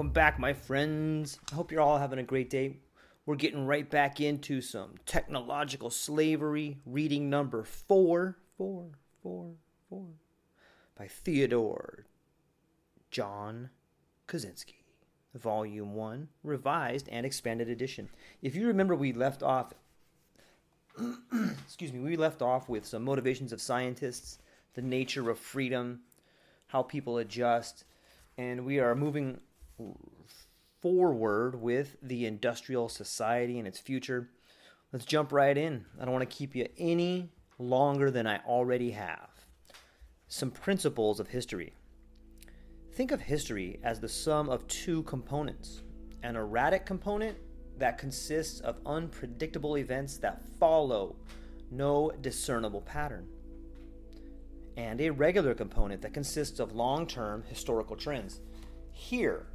Welcome back, my friends. I hope you're all having a great day. We're getting right back into some technological slavery, reading number four, four, four, four, by Theodore John Kaczynski, Volume 1, Revised and Expanded Edition. If you remember, we left off, excuse me, we left off with some motivations of scientists, the nature of freedom, how people adjust, and we are moving forward with the industrial society and its future. Let's jump right in. I don't want to keep you any longer than I already have. Some principles of history. Think of history as the sum of two components an erratic component that consists of unpredictable events that follow no discernible pattern, and a regular component that consists of long term historical trends. Here,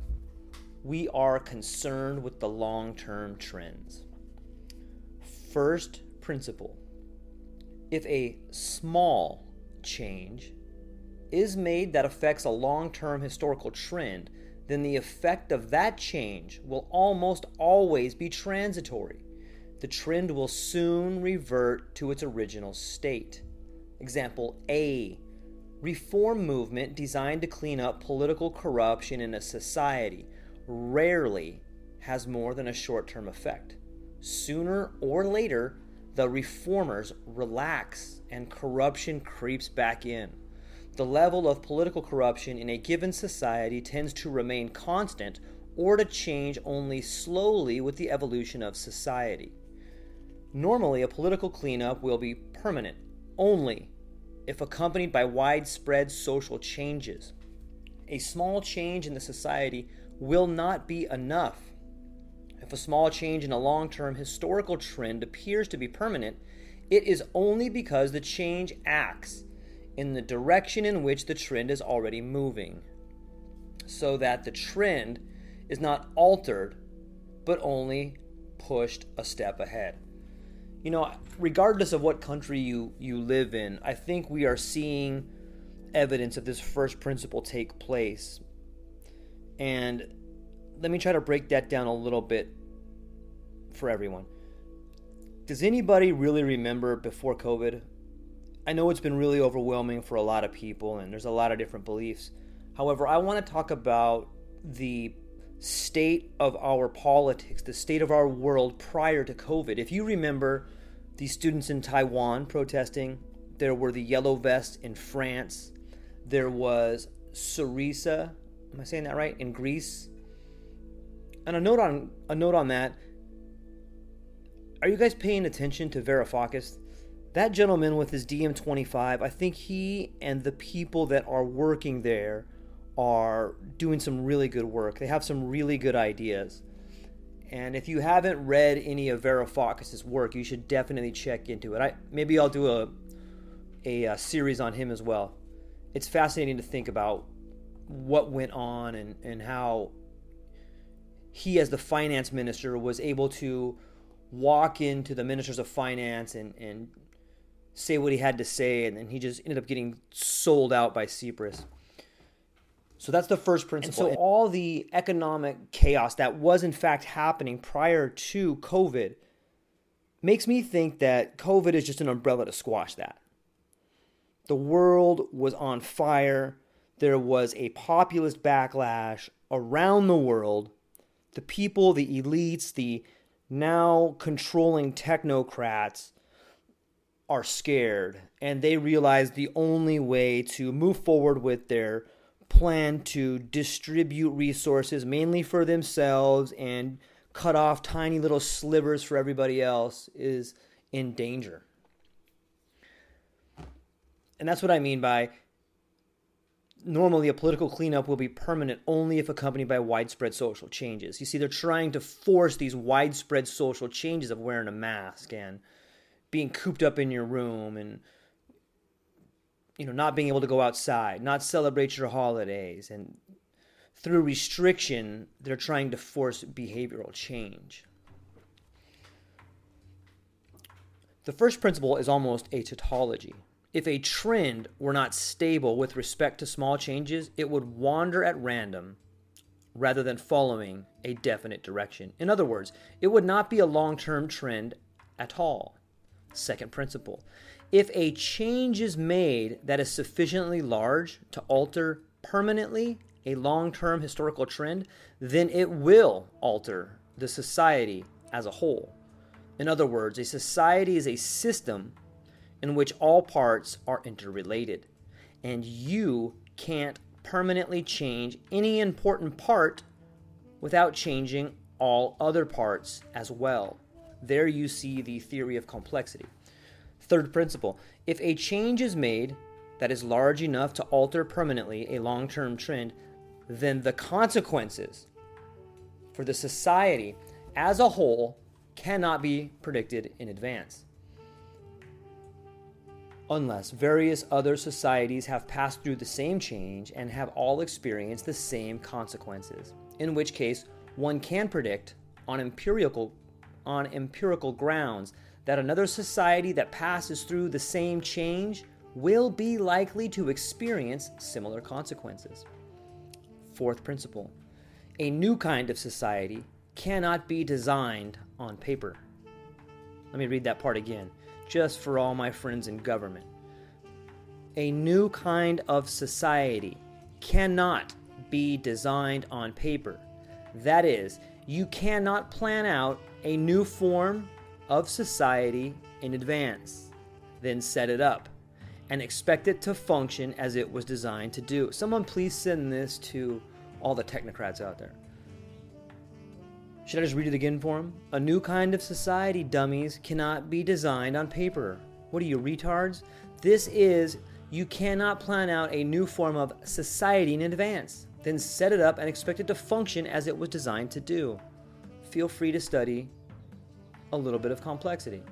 we are concerned with the long term trends. First principle if a small change is made that affects a long term historical trend, then the effect of that change will almost always be transitory. The trend will soon revert to its original state. Example A Reform movement designed to clean up political corruption in a society rarely has more than a short term effect. Sooner or later, the reformers relax and corruption creeps back in. The level of political corruption in a given society tends to remain constant or to change only slowly with the evolution of society. Normally, a political cleanup will be permanent only if accompanied by widespread social changes. A small change in the society will not be enough. If a small change in a long term historical trend appears to be permanent, it is only because the change acts in the direction in which the trend is already moving, so that the trend is not altered but only pushed a step ahead. You know, regardless of what country you, you live in, I think we are seeing evidence of this first principle take place. And let me try to break that down a little bit for everyone. Does anybody really remember before COVID? I know it's been really overwhelming for a lot of people and there's a lot of different beliefs. However, I want to talk about the state of our politics, the state of our world prior to COVID. If you remember the students in Taiwan protesting, there were the yellow vests in France, there was Syriza, am I saying that right, in Greece? And a note on a note on that. Are you guys paying attention to Varoufakis? That gentleman with his DiEM25, I think he and the people that are working there are doing some really good work. They have some really good ideas. And if you haven't read any of Varoufakis's work, you should definitely check into it. I maybe I'll do a, a, a series on him as well. It's fascinating to think about what went on and, and how he, as the finance minister, was able to walk into the ministers of finance and, and say what he had to say, and then he just ended up getting sold out by Tsipras. So that's the first principle. And so all the economic chaos that was in fact happening prior to COVID makes me think that COVID is just an umbrella to squash that. The world was on fire. There was a populist backlash around the world the people, the elites, the now controlling technocrats are scared and they realize the only way to move forward with their plan to distribute resources mainly for themselves and cut off tiny little slivers for everybody else is in danger. And that's what I mean by normally a political cleanup will be permanent only if accompanied by widespread social changes. You see, they're trying to force these widespread social changes of wearing a mask and being cooped up in your room and you know not being able to go outside, not celebrate your holidays and through restriction they're trying to force behavioral change. The first principle is almost a tautology. If a trend were not stable with respect to small changes, it would wander at random rather than following a definite direction. In other words, it would not be a long term trend at all. Second principle if a change is made that is sufficiently large to alter permanently a long term historical trend, then it will alter the society as a whole. In other words, a society is a system in which all parts are interrelated. And you can't permanently change any important part without changing all other parts as well. There you see the theory of complexity. Third principle if a change is made that is large enough to alter permanently a long term trend, then the consequences for the society as a whole cannot be predicted in advance unless various other societies have passed through the same change and have all experienced the same consequences, in which case one can predict on empirical on empirical grounds that another society that passes through the same change will be likely to experience similar consequences. Fourth principle a new kind of society cannot be designed on paper. Let me read that part again just for all my friends in government. A new kind of society cannot be designed on paper. That is, you cannot plan out a new form of society in advance, then set it up, and expect it to function as it was designed to do. Someone please send this to all the technocrats out there. Should I just read it again for him? A new kind of society, dummies, cannot be designed on paper. What are you, retards? This is, you cannot plan out a new form of society in advance, then set it up and expect it to function as it was designed to do. Feel free to study a little bit of complexity.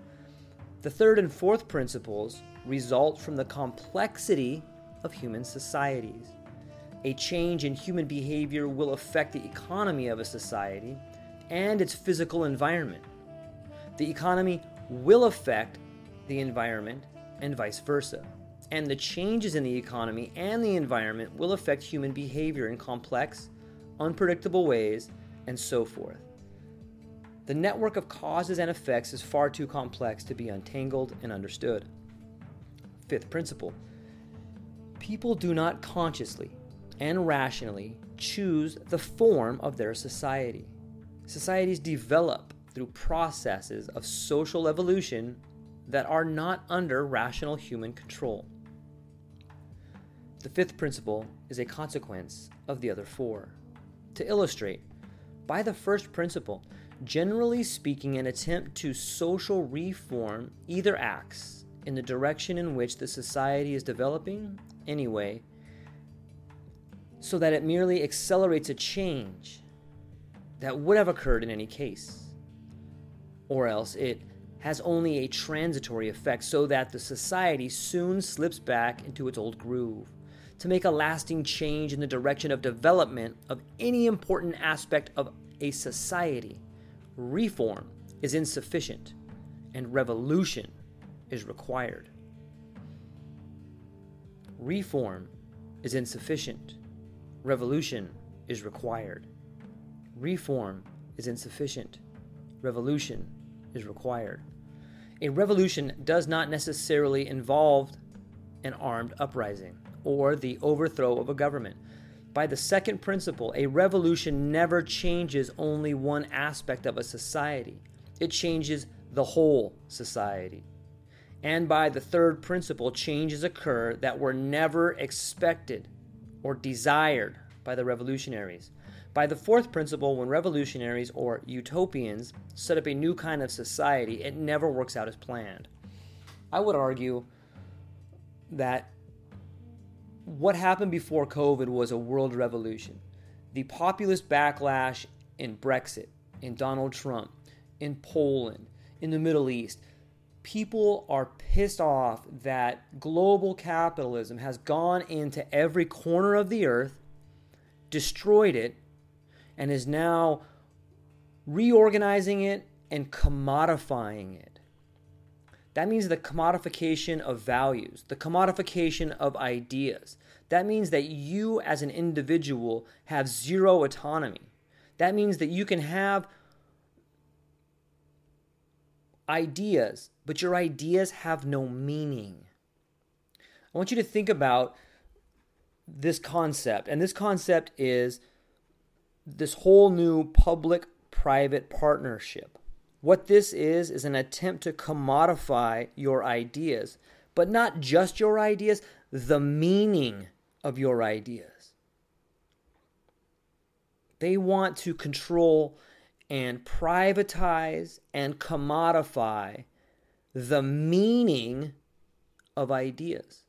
The third and fourth principles result from the complexity of human societies. A change in human behavior will affect the economy of a society and its physical environment. The economy will affect the environment and vice versa. And the changes in the economy and the environment will affect human behavior in complex, unpredictable ways, and so forth. The network of causes and effects is far too complex to be untangled and understood. Fifth principle people do not consciously and rationally choose the form of their society. Societies develop through processes of social evolution that are not under rational human control. The fifth principle is a consequence of the other four. To illustrate, by the first principle, generally speaking, an attempt to social reform either acts in the direction in which the society is developing anyway, so that it merely accelerates a change that would have occurred in any case. Or else it has only a transitory effect so that the society soon slips back into its old groove. To make a lasting change in the direction of development of any important aspect of a society, reform is insufficient and revolution is required. Reform is insufficient. Revolution is required. Reform is insufficient. Revolution is required. A revolution does not necessarily involve an armed uprising or the overthrow of a government. By the second principle, a revolution never changes only one aspect of a society, it changes the whole society. And by the third principle, changes occur that were never expected or desired by the revolutionaries. By the fourth principle, when revolutionaries or utopians set up a new kind of society, it never works out as planned. I would argue that what happened before COVID was a world revolution. The populist backlash in Brexit, in Donald Trump, in Poland, in the Middle East, people are pissed off that global capitalism has gone into every corner of the earth, destroyed it, and is now reorganizing it and commodifying it. That means the commodification of values, the commodification of ideas. That means that you as an individual have zero autonomy. That means that you can have ideas, but your ideas have no meaning. I want you to think about this concept, and this concept is this whole new public private partnership. What this is, is an attempt to commodify your ideas, but not just your ideas, the meaning of your ideas. They want to control and privatize and commodify the meaning of ideas.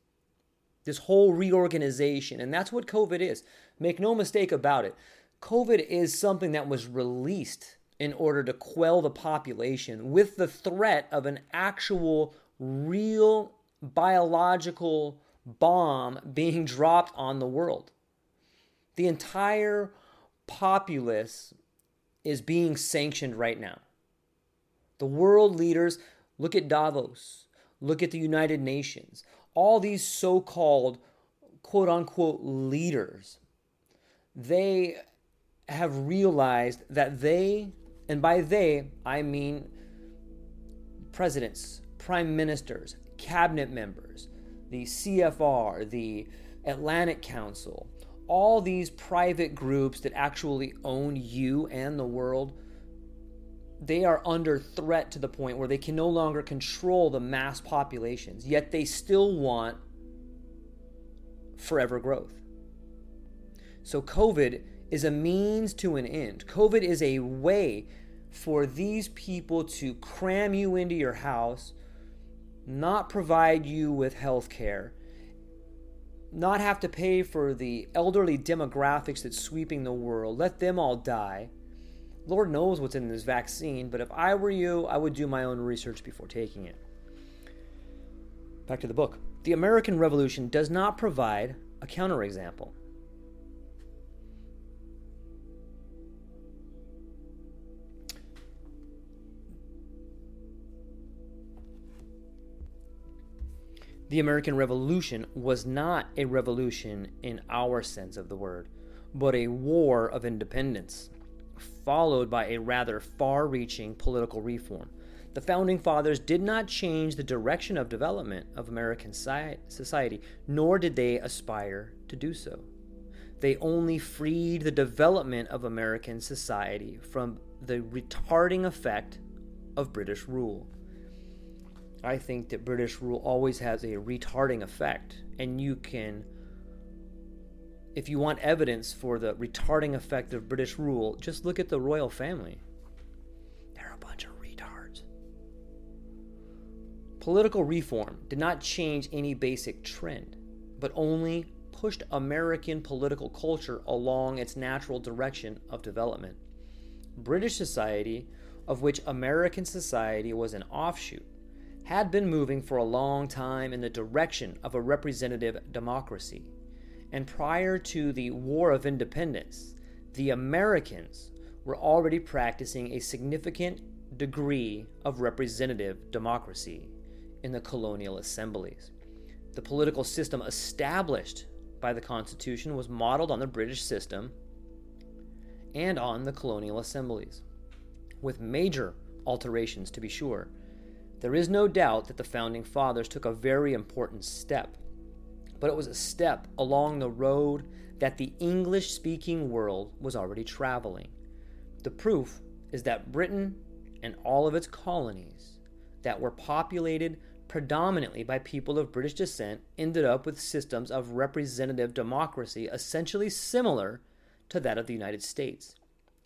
This whole reorganization, and that's what COVID is. Make no mistake about it. COVID is something that was released in order to quell the population with the threat of an actual, real biological bomb being dropped on the world. The entire populace is being sanctioned right now. The world leaders look at Davos, look at the United Nations, all these so called quote unquote leaders. They have realized that they and by they, I mean presidents, prime ministers, cabinet members, the CFR, the Atlantic Council, all these private groups that actually own you and the world, they are under threat to the point where they can no longer control the mass populations, yet they still want forever growth. So, COVID is a means to an end. COVID is a way for these people to cram you into your house, not provide you with health care, not have to pay for the elderly demographics that's sweeping the world, let them all die. Lord knows what's in this vaccine, but if I were you, I would do my own research before taking it. Back to the book. The American Revolution does not provide a counterexample. The American Revolution was not a revolution in our sense of the word, but a war of independence, followed by a rather far reaching political reform. The Founding Fathers did not change the direction of development of American society, nor did they aspire to do so. They only freed the development of American society from the retarding effect of British rule. I think that British rule always has a retarding effect, and you can, if you want evidence for the retarding effect of British rule, just look at the royal family. They're a bunch of retards. Political reform did not change any basic trend, but only pushed American political culture along its natural direction of development. British society, of which American society was an offshoot, had been moving for a long time in the direction of a representative democracy. And prior to the War of Independence, the Americans were already practicing a significant degree of representative democracy in the colonial assemblies. The political system established by the Constitution was modeled on the British system and on the colonial assemblies, with major alterations to be sure. There is no doubt that the Founding Fathers took a very important step, but it was a step along the road that the English speaking world was already traveling. The proof is that Britain and all of its colonies that were populated predominantly by people of British descent ended up with systems of representative democracy essentially similar to that of the United States.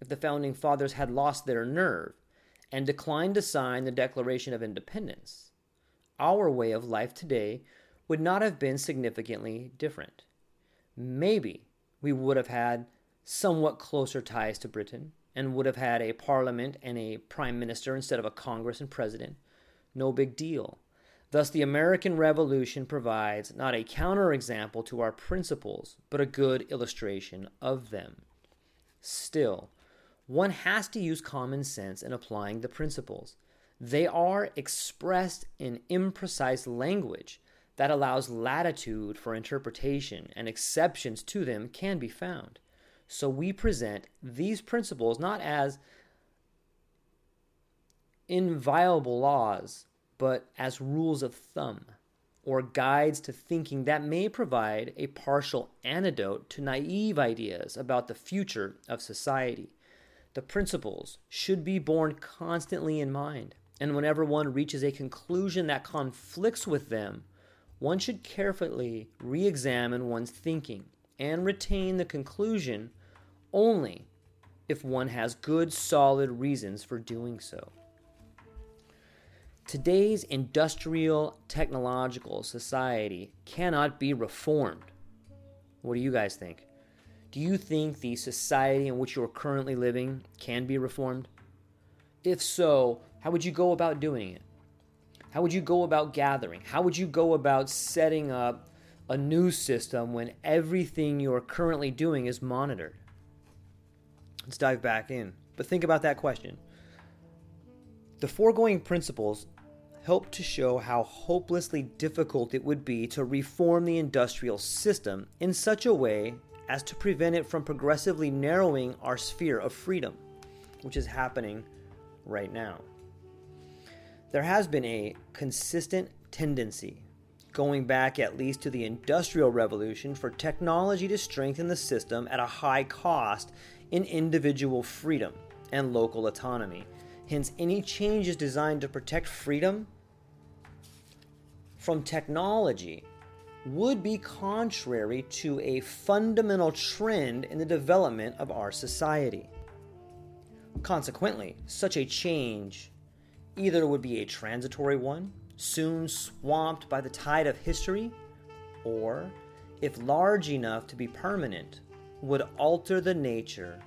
If the Founding Fathers had lost their nerve and declined to sign the Declaration of Independence, our way of life today would not have been significantly different. Maybe we would have had somewhat closer ties to Britain and would have had a parliament and a prime minister instead of a Congress and president. No big deal. Thus, the American Revolution provides not a counterexample to our principles, but a good illustration of them. Still, one has to use common sense in applying the principles. They are expressed in imprecise language that allows latitude for interpretation, and exceptions to them can be found. So we present these principles not as inviolable laws, but as rules of thumb or guides to thinking that may provide a partial antidote to naive ideas about the future of society. The principles should be borne constantly in mind, and whenever one reaches a conclusion that conflicts with them, one should carefully re examine one's thinking and retain the conclusion only if one has good, solid reasons for doing so. Today's industrial technological society cannot be reformed. What do you guys think? Do you think the society in which you are currently living can be reformed? If so, how would you go about doing it? How would you go about gathering? How would you go about setting up a new system when everything you are currently doing is monitored? Let's dive back in. But think about that question. The foregoing principles help to show how hopelessly difficult it would be to reform the industrial system in such a way as to prevent it from progressively narrowing our sphere of freedom, which is happening right now. There has been a consistent tendency, going back at least to the Industrial Revolution, for technology to strengthen the system at a high cost in individual freedom and local autonomy. Hence, any changes designed to protect freedom from technology would be contrary to a fundamental trend in the development of our society. Consequently, such a change either would be a transitory one, soon swamped by the tide of history, or, if large enough to be permanent, would alter the nature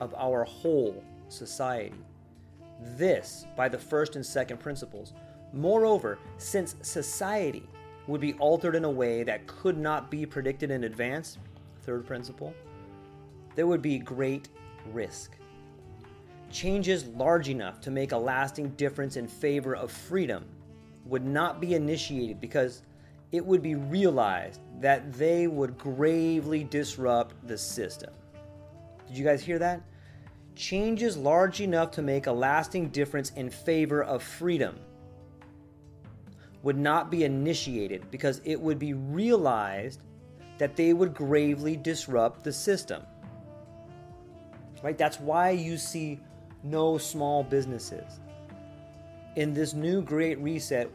of our whole society. This by the first and second principles Moreover, since society would be altered in a way that could not be predicted in advance, third principle, there would be great risk. Changes large enough to make a lasting difference in favor of freedom would not be initiated because it would be realized that they would gravely disrupt the system. Did you guys hear that? Changes large enough to make a lasting difference in favor of freedom would not be initiated because it would be realized that they would gravely disrupt the system. Right? That's why you see no small businesses. In this new great reset,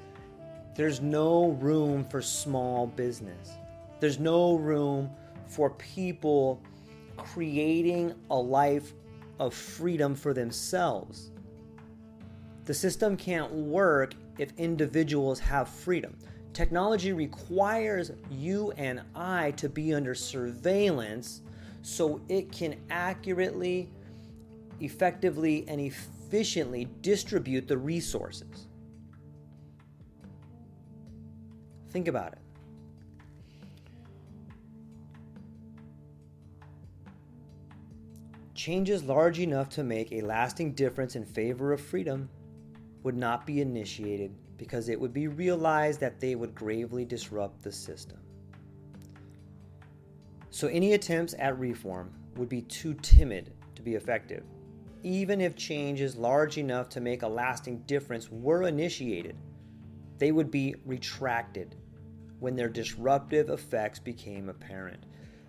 there's no room for small business. There's no room for people creating a life of freedom for themselves. The system can't work if individuals have freedom. Technology requires you and I to be under surveillance so it can accurately effectively and efficiently distribute the resources. Think about it. Changes large enough to make a lasting difference in favor of freedom would not be initiated because it would be realized that they would gravely disrupt the system. So, any attempts at reform would be too timid to be effective, even if changes large enough to make a lasting difference were initiated they would be retracted when their disruptive effects became apparent.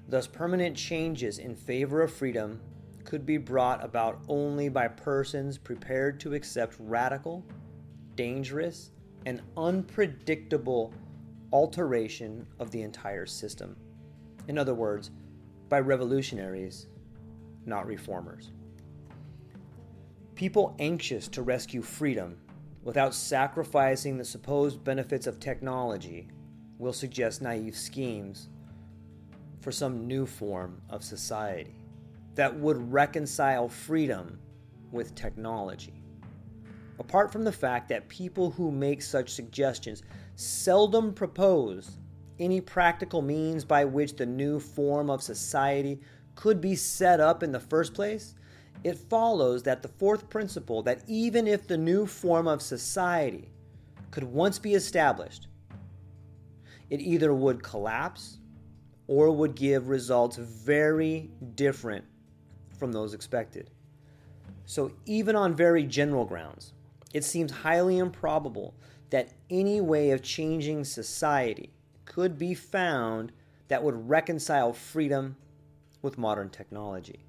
Thus, permanent changes in favor of freedom could be brought about only by persons prepared to accept radical, dangerous, and unpredictable alteration of the entire system. In other words, by revolutionaries, not reformers. People anxious to rescue freedom without sacrificing the supposed benefits of technology will suggest naive schemes for some new form of society that would reconcile freedom with technology. Apart from the fact that people who make such suggestions seldom propose any practical means by which the new form of society could be set up in the first place, it follows that the fourth principle that even if the new form of society could once be established, it either would collapse or would give results very different from those expected. So, even on very general grounds, it seems highly improbable that any way of changing society could be found that would reconcile freedom with modern technology.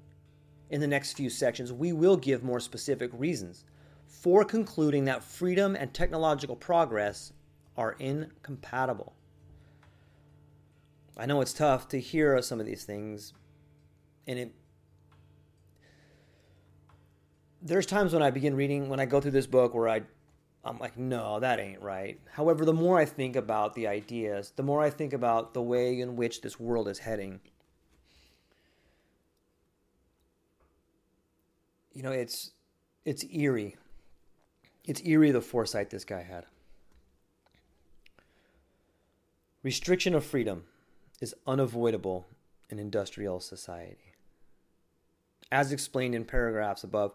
In the next few sections, we will give more specific reasons for concluding that freedom and technological progress are incompatible. I know it's tough to hear some of these things, and it there's times when I begin reading when I go through this book where I I'm like, no, that ain't right. However, the more I think about the ideas, the more I think about the way in which this world is heading, you know, it's it's eerie. It's eerie the foresight this guy had. Restriction of freedom is unavoidable in industrial society. As explained in paragraphs above,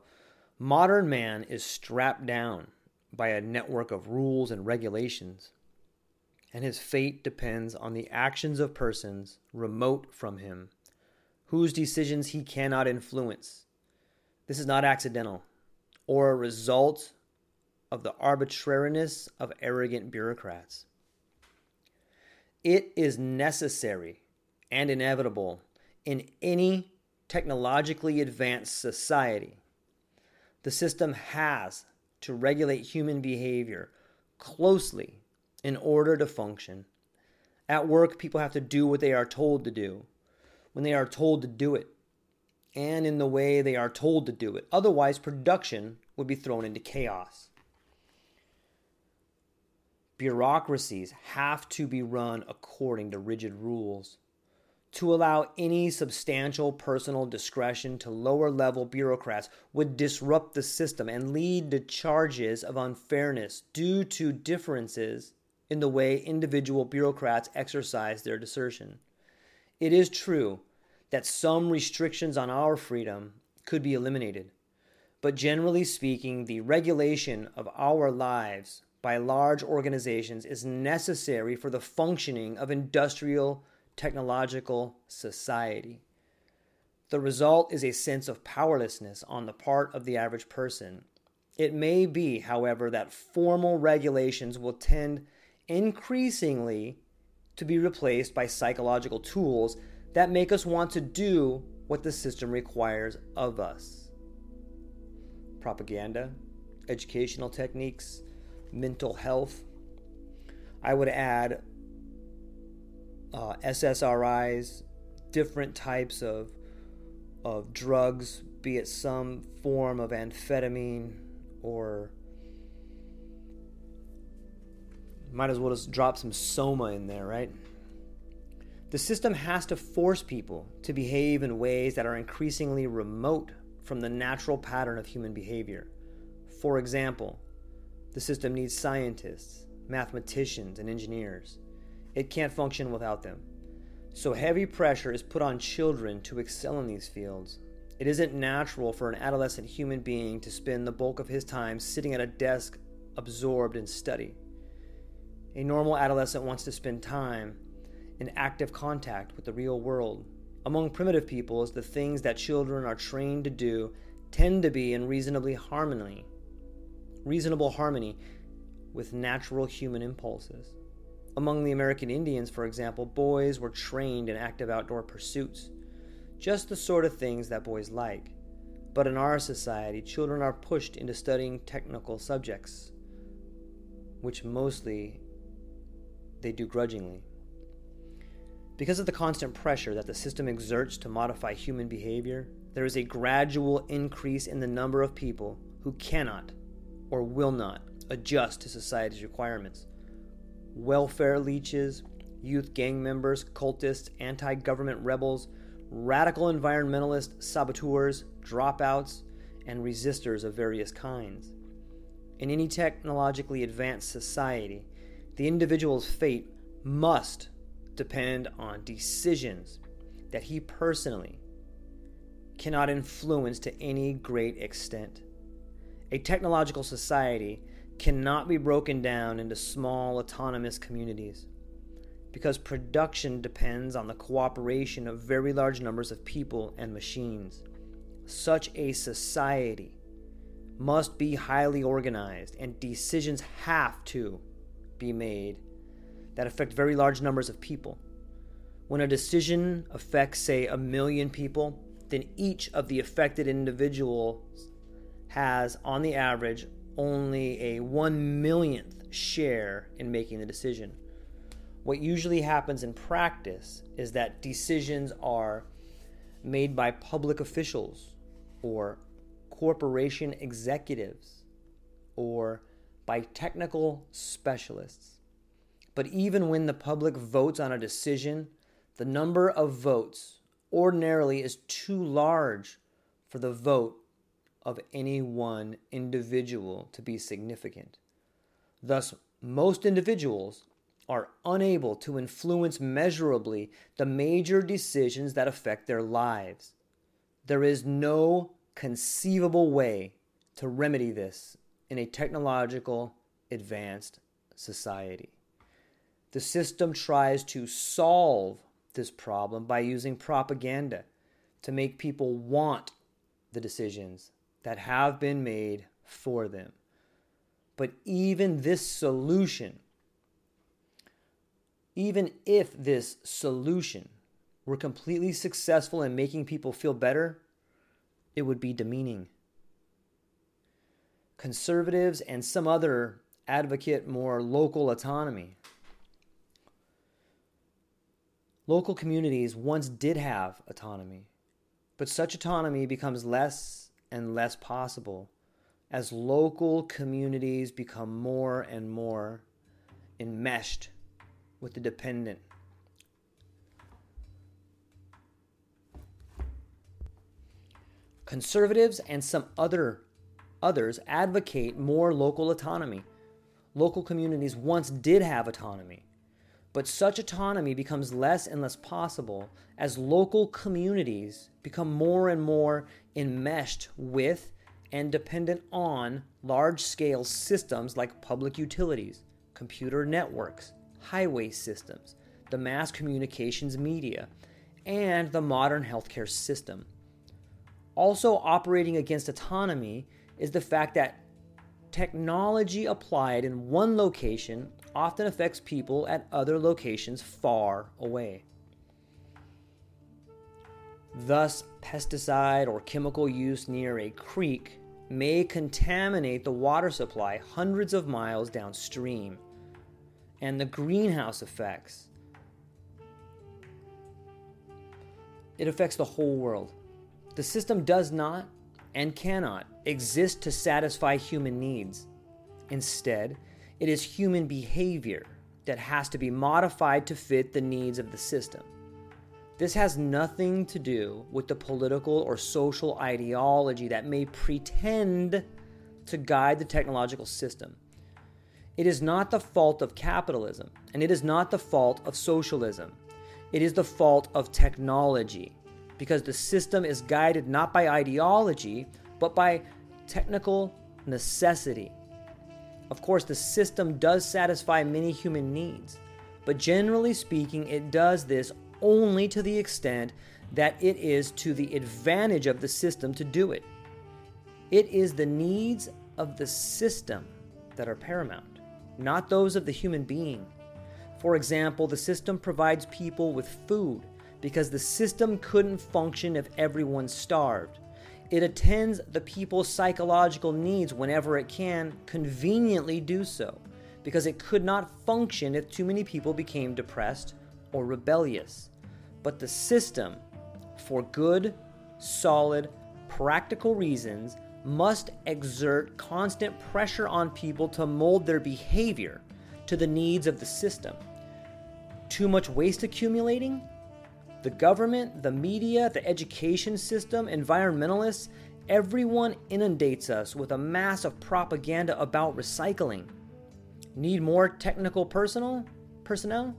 modern man is strapped down by a network of rules and regulations, and his fate depends on the actions of persons remote from him, whose decisions he cannot influence this is not accidental or a result of the arbitrariness of arrogant bureaucrats. It is necessary and inevitable in any technologically advanced society. The system has to regulate human behavior closely in order to function. At work, people have to do what they are told to do when they are told to do it and in the way they are told to do it. Otherwise, production would be thrown into chaos. Bureaucracies have to be run according to rigid rules. To allow any substantial personal discretion to lower level bureaucrats would disrupt the system and lead to charges of unfairness due to differences in the way individual bureaucrats exercise their discretion. It is true that some restrictions on our freedom could be eliminated. But generally speaking, the regulation of our lives by large organizations is necessary for the functioning of industrial technological society. The result is a sense of powerlessness on the part of the average person. It may be, however, that formal regulations will tend increasingly to be replaced by psychological tools that make us want to do what the system requires of us. Propaganda, educational techniques, mental health. I would add uh, SSRIs, different types of, of drugs, be it some form of amphetamine or might as well just drop some soma in there, right? The system has to force people to behave in ways that are increasingly remote from the natural pattern of human behavior. For example, the system needs scientists, mathematicians, and engineers. It can't function without them. So heavy pressure is put on children to excel in these fields. It isn't natural for an adolescent human being to spend the bulk of his time sitting at a desk absorbed in study. A normal adolescent wants to spend time in active contact with the real world. Among primitive peoples, the things that children are trained to do tend to be in reasonably harmony, reasonable harmony with natural human impulses. Among the American Indians, for example, boys were trained in active outdoor pursuits, just the sort of things that boys like. But in our society, children are pushed into studying technical subjects, which mostly they do grudgingly. Because of the constant pressure that the system exerts to modify human behavior, there is a gradual increase in the number of people who cannot or will not adjust to society's requirements. Welfare leeches, youth gang members, cultists, anti government rebels, radical environmentalists, saboteurs, dropouts, and resistors of various kinds. In any technologically advanced society, the individual's fate must depend on decisions that he personally cannot influence to any great extent. A technological society cannot be broken down into small autonomous communities because production depends on the cooperation of very large numbers of people and machines. Such a society must be highly organized, and decisions have to be made that affect very large numbers of people. When a decision affects, say, a million people, then each of the affected individuals has, on the average, only a one millionth share in making the decision. What usually happens in practice is that decisions are made by public officials or corporation executives or by technical specialists. But even when the public votes on a decision, the number of votes ordinarily is too large for the vote of any one individual to be significant. Thus, most individuals are unable to influence measurably the major decisions that affect their lives. There is no conceivable way to remedy this in a technological advanced society. The system tries to solve this problem by using propaganda to make people want the decisions that have been made for them. But even this solution, even if this solution were completely successful in making people feel better, it would be demeaning. Conservatives and some other advocate more local autonomy. Local communities once did have autonomy, but such autonomy becomes less and less possible as local communities become more and more enmeshed with the dependent. Conservatives and some other others advocate more local autonomy. Local communities once did have autonomy, but such autonomy becomes less and less possible as local communities become more and more enmeshed with and dependent on large scale systems like public utilities, computer networks, highway systems, the mass communications media, and the modern healthcare system. Also, operating against autonomy is the fact that technology applied in one location often affects people at other locations far away. Thus, pesticide or chemical use near a creek may contaminate the water supply hundreds of miles downstream. And the greenhouse effects. It affects the whole world. The system does not and cannot exist to satisfy human needs. Instead, it is human behavior that has to be modified to fit the needs of the system. This has nothing to do with the political or social ideology that may pretend to guide the technological system. It is not the fault of capitalism, and it is not the fault of socialism. It is the fault of technology, because the system is guided not by ideology, but by technical necessity. Of course, the system does satisfy many human needs, but generally speaking, it does this only to the extent that it is to the advantage of the system to do it. It is the needs of the system that are paramount, not those of the human being. For example, the system provides people with food because the system couldn't function if everyone starved. It attends the people's psychological needs whenever it can conveniently do so because it could not function if too many people became depressed or rebellious. But the system, for good, solid, practical reasons, must exert constant pressure on people to mold their behavior to the needs of the system. Too much waste accumulating? The government, the media, the education system, environmentalists, everyone inundates us with a mass of propaganda about recycling. Need more technical personnel? Personnel?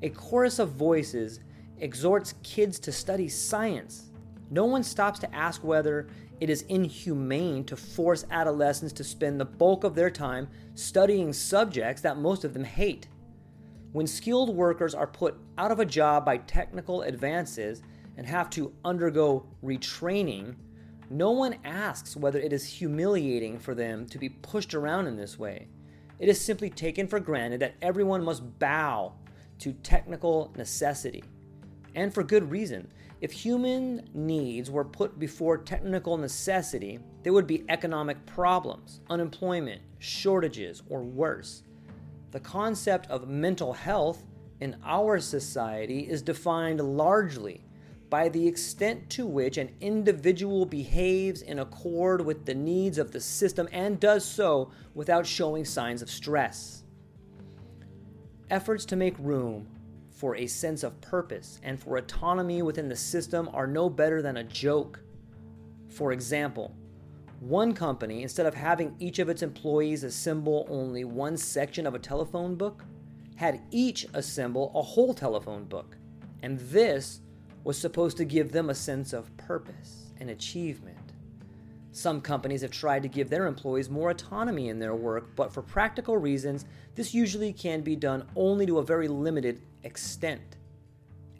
A chorus of voices exhorts kids to study science. No one stops to ask whether it is inhumane to force adolescents to spend the bulk of their time studying subjects that most of them hate. When skilled workers are put out of a job by technical advances and have to undergo retraining, no one asks whether it is humiliating for them to be pushed around in this way. It is simply taken for granted that everyone must bow to technical necessity. And for good reason. If human needs were put before technical necessity, there would be economic problems, unemployment, shortages, or worse. The concept of mental health in our society is defined largely by the extent to which an individual behaves in accord with the needs of the system and does so without showing signs of stress. Efforts to make room for a sense of purpose and for autonomy within the system are no better than a joke. For example, one company, instead of having each of its employees assemble only one section of a telephone book, had each assemble a whole telephone book. And this was supposed to give them a sense of purpose and achievement. Some companies have tried to give their employees more autonomy in their work, but for practical reasons, this usually can be done only to a very limited extent.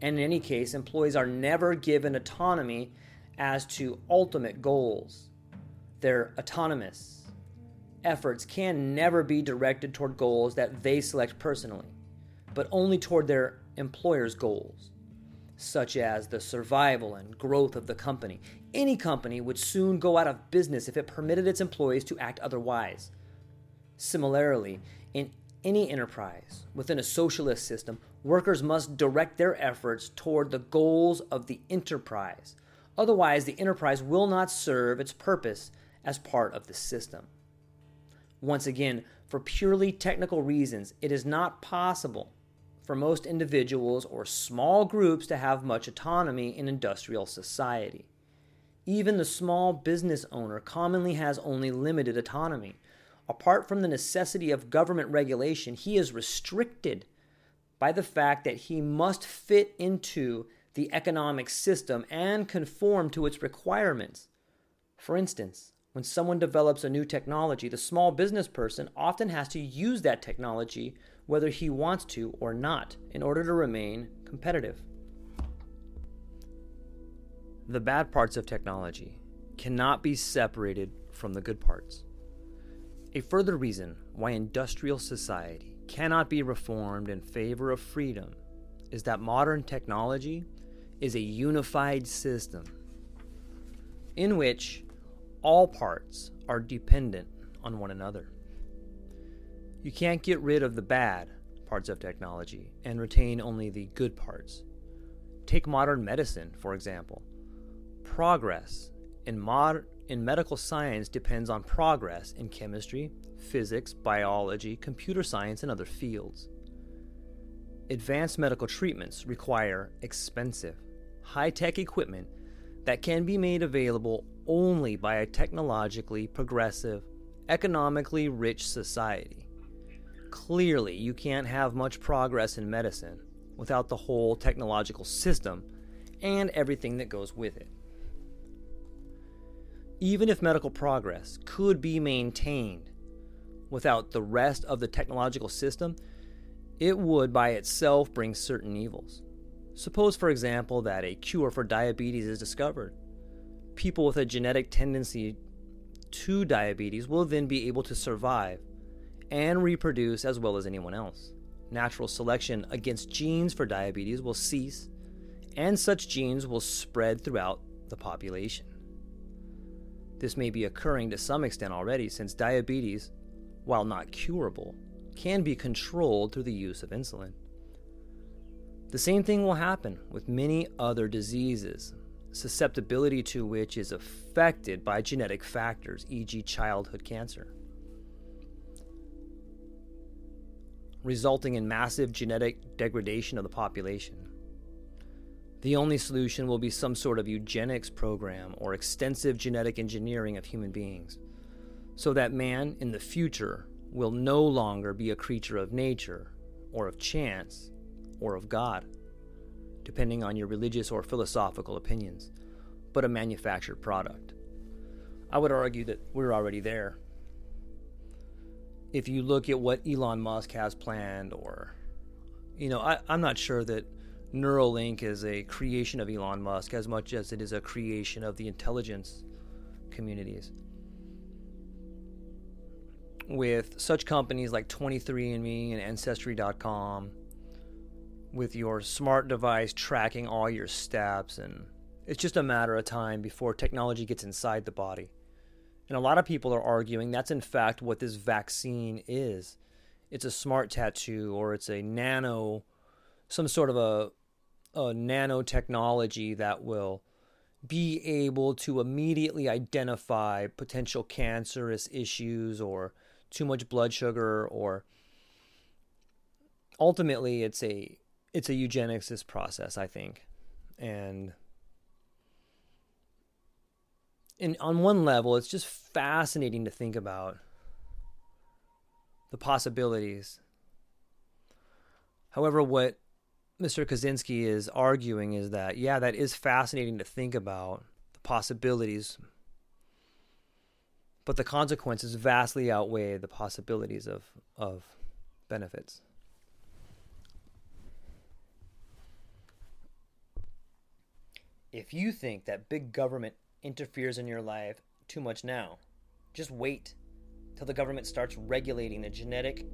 And in any case, employees are never given autonomy as to ultimate goals. They're autonomous. Efforts can never be directed toward goals that they select personally, but only toward their employer's goals such as the survival and growth of the company. Any company would soon go out of business if it permitted its employees to act otherwise. Similarly, in any enterprise within a socialist system, workers must direct their efforts toward the goals of the enterprise. Otherwise, the enterprise will not serve its purpose as part of the system. Once again, for purely technical reasons, it is not possible for most individuals or small groups to have much autonomy in industrial society. Even the small business owner commonly has only limited autonomy. Apart from the necessity of government regulation, he is restricted by the fact that he must fit into the economic system and conform to its requirements. For instance, when someone develops a new technology, the small business person often has to use that technology whether he wants to or not, in order to remain competitive. The bad parts of technology cannot be separated from the good parts. A further reason why industrial society cannot be reformed in favor of freedom is that modern technology is a unified system in which all parts are dependent on one another. You can't get rid of the bad parts of technology and retain only the good parts. Take modern medicine, for example. Progress in, mod- in medical science depends on progress in chemistry, physics, biology, computer science, and other fields. Advanced medical treatments require expensive, high tech equipment that can be made available only by a technologically progressive, economically rich society. Clearly, you can't have much progress in medicine without the whole technological system and everything that goes with it. Even if medical progress could be maintained without the rest of the technological system, it would by itself bring certain evils. Suppose, for example, that a cure for diabetes is discovered. People with a genetic tendency to diabetes will then be able to survive and reproduce as well as anyone else. Natural selection against genes for diabetes will cease, and such genes will spread throughout the population. This may be occurring to some extent already, since diabetes, while not curable, can be controlled through the use of insulin. The same thing will happen with many other diseases, susceptibility to which is affected by genetic factors, e.g., childhood cancer, resulting in massive genetic degradation of the population. The only solution will be some sort of eugenics program or extensive genetic engineering of human beings, so that man in the future will no longer be a creature of nature or of chance or of God, depending on your religious or philosophical opinions, but a manufactured product. I would argue that we're already there. If you look at what Elon Musk has planned, or, you know, I, I'm not sure that Neuralink is a creation of Elon Musk as much as it is a creation of the intelligence communities. With such companies like 23andMe and Ancestry.com, with your smart device tracking all your steps and it's just a matter of time before technology gets inside the body. And a lot of people are arguing that's in fact what this vaccine is. It's a smart tattoo or it's a nano some sort of a a nanotechnology that will be able to immediately identify potential cancerous issues or too much blood sugar or ultimately it's a it's a eugenicist process, I think. And in, on one level, it's just fascinating to think about the possibilities. However, what Mr. Kaczynski is arguing is that, yeah, that is fascinating to think about the possibilities, but the consequences vastly outweigh the possibilities of, of benefits. If you think that big government interferes in your life too much now, just wait till the government starts regulating the genetic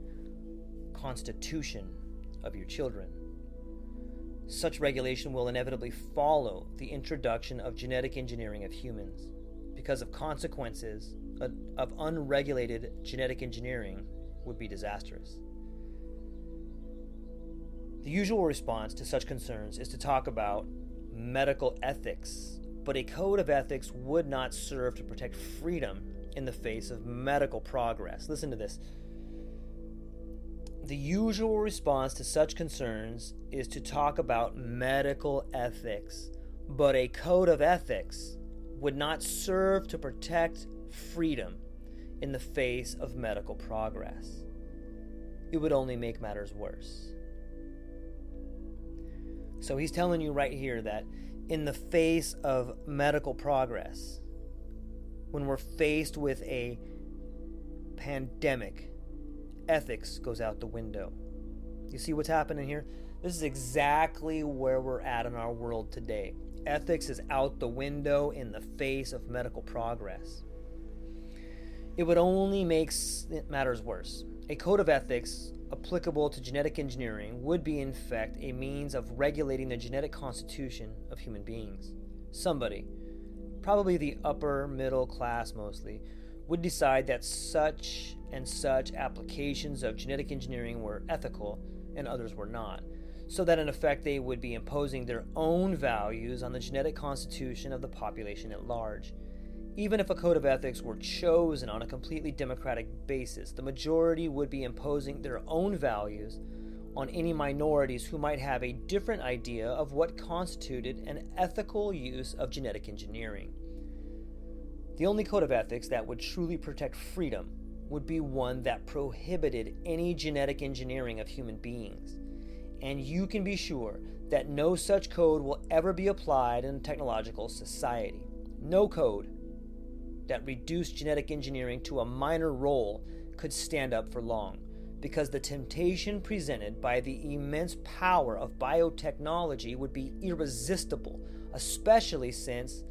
constitution of your children. Such regulation will inevitably follow the introduction of genetic engineering of humans because of consequences of unregulated genetic engineering would be disastrous. The usual response to such concerns is to talk about medical ethics, but a code of ethics would not serve to protect freedom in the face of medical progress. Listen to this. The usual response to such concerns is to talk about medical ethics, but a code of ethics would not serve to protect freedom in the face of medical progress. It would only make matters worse. So he's telling you right here that in the face of medical progress, when we're faced with a pandemic, ethics goes out the window. You see what's happening here? This is exactly where we're at in our world today. Ethics is out the window in the face of medical progress. It would only make matters worse. A code of ethics applicable to genetic engineering would be, in fact, a means of regulating the genetic constitution of human beings. Somebody, probably the upper middle class mostly, would decide that such and such applications of genetic engineering were ethical and others were not, so that in effect they would be imposing their own values on the genetic constitution of the population at large. Even if a code of ethics were chosen on a completely democratic basis, the majority would be imposing their own values on any minorities who might have a different idea of what constituted an ethical use of genetic engineering. The only code of ethics that would truly protect freedom would be one that prohibited any genetic engineering of human beings. And you can be sure that no such code will ever be applied in a technological society. No code that reduced genetic engineering to a minor role could stand up for long because the temptation presented by the immense power of biotechnology would be irresistible, especially since,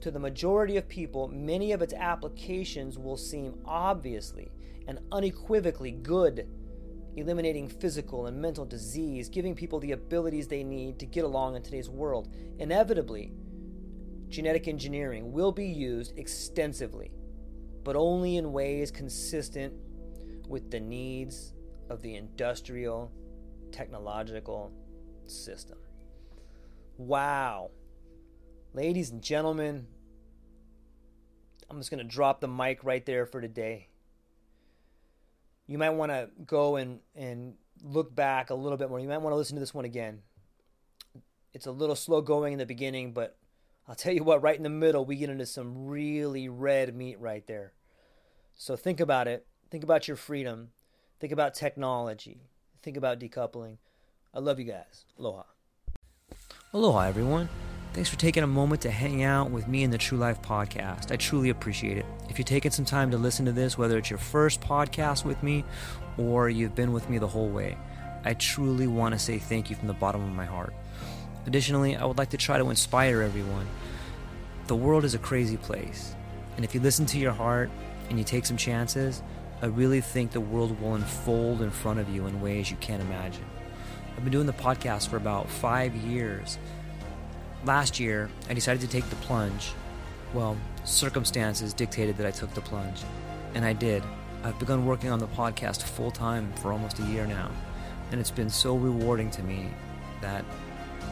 to the majority of people, many of its applications will seem obviously and unequivocally good, eliminating physical and mental disease, giving people the abilities they need to get along in today's world. Inevitably, genetic engineering will be used extensively, but only in ways consistent with the needs of the industrial technological system. Wow. Ladies and gentlemen, I'm just going to drop the mic right there for today. You might want to go and, and look back a little bit more. You might want to listen to this one again. It's a little slow going in the beginning, but I'll tell you what, right in the middle, we get into some really red meat right there. So think about it Think about your freedom. Think about technology. Think about decoupling. I love you guys. Aloha. Aloha, everyone. Thanks for taking a moment to hang out with me in the True Life podcast. I truly appreciate it. If you're taking some time to listen to this, whether it's your first podcast with me or you've been with me the whole way, I truly want to say thank you from the bottom of my heart. Additionally, I would like to try to inspire everyone. The world is a crazy place, and if you listen to your heart and you take some chances, I really think the world will unfold in front of you in ways you can't imagine. I've been doing the podcast for about five years. Last year, I decided to take the plunge. Well, circumstances dictated that I took the plunge, and I did. I've begun working on the podcast full time for almost a year now, and it's been so rewarding to me that